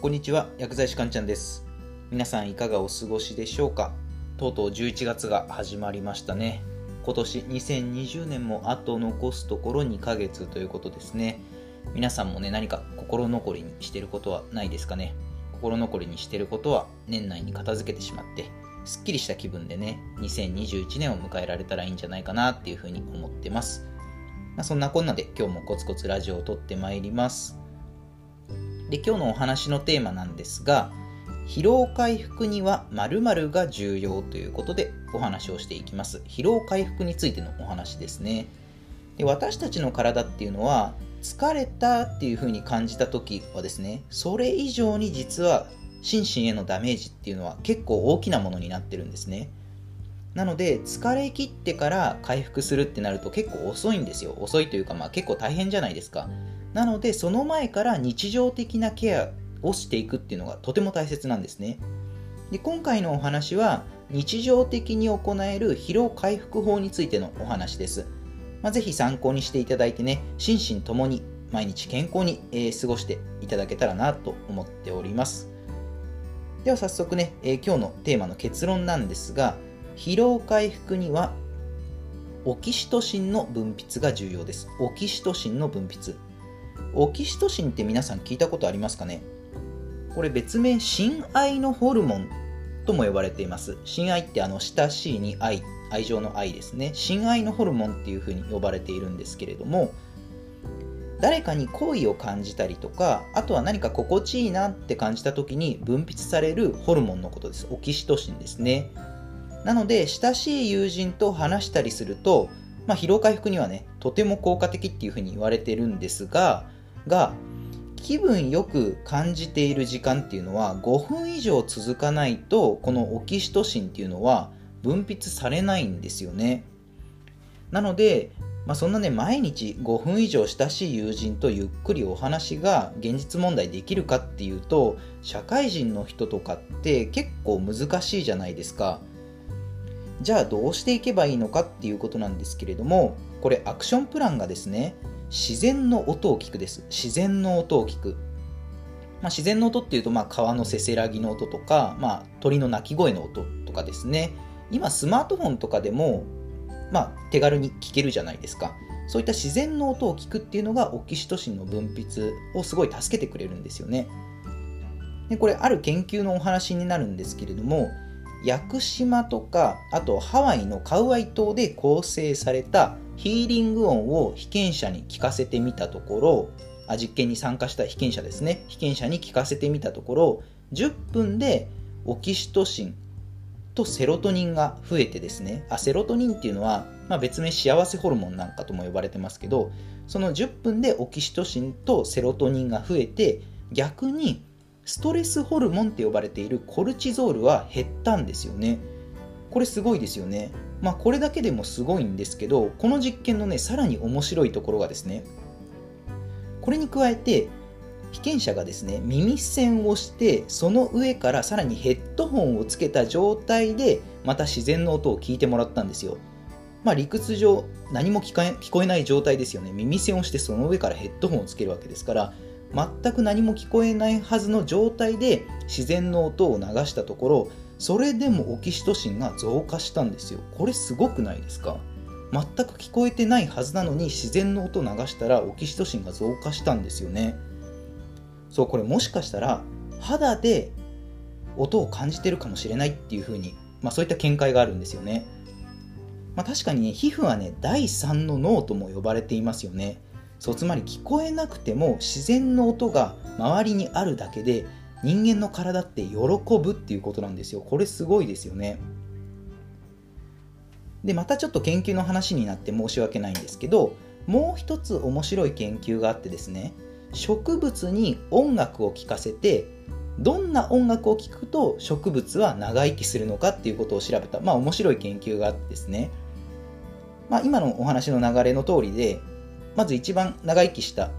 こんにちは薬剤師かんちゃんです。皆さんいかがお過ごしでしょうか？とうとう11月が始まりましたね。今年2020年もあと残すところ2ヶ月ということですね。皆さんもね何か心残りにしてることはないですかね？心残りにしてることは年内に片付けてしまってすっきりした気分でね2021年を迎えられたらいいんじゃないかなっていうふうに思ってます。ま、そんなこんなで今日もコツコツラジオを撮ってまいります。で、今日のお話のテーマなんですが、疲労回復には〇〇が重要ということでお話をしていきます。疲労回復についてのお話ですね。で私たちの体っていうのは疲れたっていう風に感じた時はですね、それ以上に実は心身へのダメージっていうのは結構大きなものになってるんですね。なので疲れ切ってから回復するってなると結構遅いんですよ遅いというかまあ結構大変じゃないですかなのでその前から日常的なケアをしていくっていうのがとても大切なんですねで今回のお話は日常的に行える疲労回復法についてのお話です、まあ、ぜひ参考にしていただいてね心身ともに毎日健康に、えー、過ごしていただけたらなと思っておりますでは早速ね、えー、今日のテーマの結論なんですが疲労回復にはオキシトシンの分泌が重要です。オキシトシンの分泌。オキシトシンって皆さん聞いたことありますかね？これ別名、親愛のホルモンとも呼ばれています。親愛ってあの親しいに愛、愛情の愛ですね。親愛のホルモンっていうふうに呼ばれているんですけれども、誰かに好意を感じたりとか、あとは何か心地いいなって感じた時に分泌されるホルモンのことです。オキシトシンですね。なので、親しい友人と話したりすると、まあ、疲労回復にはね、とても効果的っていうふうに言われてるんですが、が、気分よく感じている時間っていうのは5分以上続かないと、このオキシトシンっていうのは分泌されないんですよね。なので、まあ、そんなね、毎日5分以上親しい友人とゆっくりお話が現実問題できるかっていうと、社会人の人とかって結構難しいじゃないですか。じゃあどうしていけばいいのかっていうことなんですけれどもこれアクションプランがですね自然の音を聞くです。自然の音を聞く、まあ、自然の音っていうとまあ川のせせらぎの音とか、まあ、鳥の鳴き声の音とかですね。今スマートフォンとかでも、まあ、手軽に聞けるじゃないですか。そういった自然の音を聞くっていうのがオキシトシンの分泌をすごい助けてくれるんですよね。でこれある研究のお話になるんですけれども屋久島とかあとハワイのカウアイ島で構成されたヒーリング音を被験者に聞かせてみたところあ実験に参加した被験者ですね。被験者に聞かせてみたところ10分でオキシトシンとセロトニンが増えてですね。あセロトニンっていうのは、まあ、別名幸せホルモンなんかとも呼ばれてますけどその10分でオキシトシンとセロトニンが増えて逆にストレスホルモンって呼ばれているコルチゾールは減ったんですよね。これすごいですよね。まあこれだけでもすごいんですけど、この実験のね、さらに面白いところがですね、これに加えて、被験者がですね、耳栓をして、その上からさらにヘッドホンをつけた状態で、また自然の音を聞いてもらったんですよ。まあ理屈上、何も聞こえない状態ですよね。耳栓をしてその上からヘッドホンをつけるわけですから、全く何も聞こえないはずの状態で自然の音を流したところそれでもオキシトシンが増加したんですよ。これすごくないですか？全く聞こえてないはずなのに自然の音を流したらオキシトシンが増加したんですよね。そうこれもしかしたら肌で音を感じてるかもしれないっていうふうに、まあ、そういった見解があるんですよね、まあ、確かにね皮膚はね第3の脳とも呼ばれていますよね。そうつまり聞こえなくても自然の音が周りにあるだけで人間の体って喜ぶっていうことなんですよ。これすごいですよね。でまたちょっと研究の話になって申し訳ないんですけどもう一つ面白い研究があってですね植物に音楽を聴かせてどんな音楽を聴くと植物は長生きするのかっていうことを調べた、まあ、面白い研究があってですね、まあ、今のお話の流れの通りでまず一番長生きした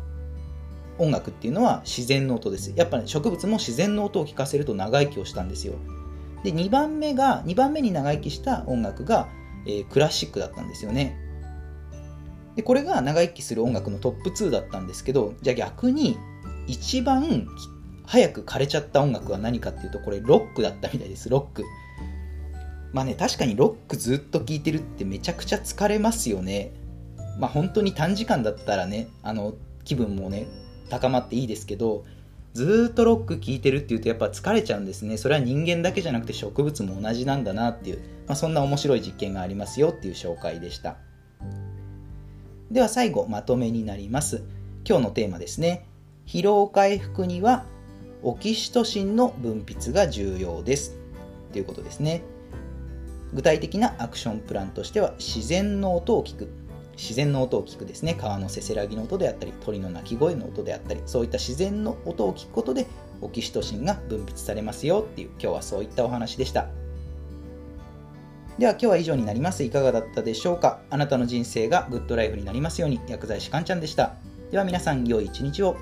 音楽っていうのは自然の音です。やっぱり、ね、植物も自然の音を聞かせると長生きをしたんですよ。で、2番目が、2番目に長生きした音楽が、えー、クラシックだったんですよね。で、これが長生きする音楽のトップ2だったんですけど、じゃあ逆に一番早く枯れちゃった音楽は何かっていうとこれロックだったみたいですロックまあね確かにロックずっと聴いてるってめちゃくちゃ疲れますよねまあ本当に短時間だったらねあの気分もね高まっていいですけどずっとロック聴いてるっていうとやっぱ疲れちゃうんですね。それは人間だけじゃなくて植物も同じなんだなっていう、まあ、そんな面白い実験がありますよっていう紹介でした。では最後まとめになります。今日のテーマですね。疲労回復にはオキシトシンの分泌が重要です。ということですね。具体的なアクションプランとしては自然の音を聞く。自然の音を聞くですね。川のせせらぎの音であったり鳥の鳴き声の音であったりそういった自然の音を聞くことでオキシトシンが分泌されますよっていう今日はそういったお話でした。では今日は以上になります。いかがだったでしょうか？あなたの人生がグッドライフになりますように薬剤師かんちゃんでした。では皆さん良い一日を。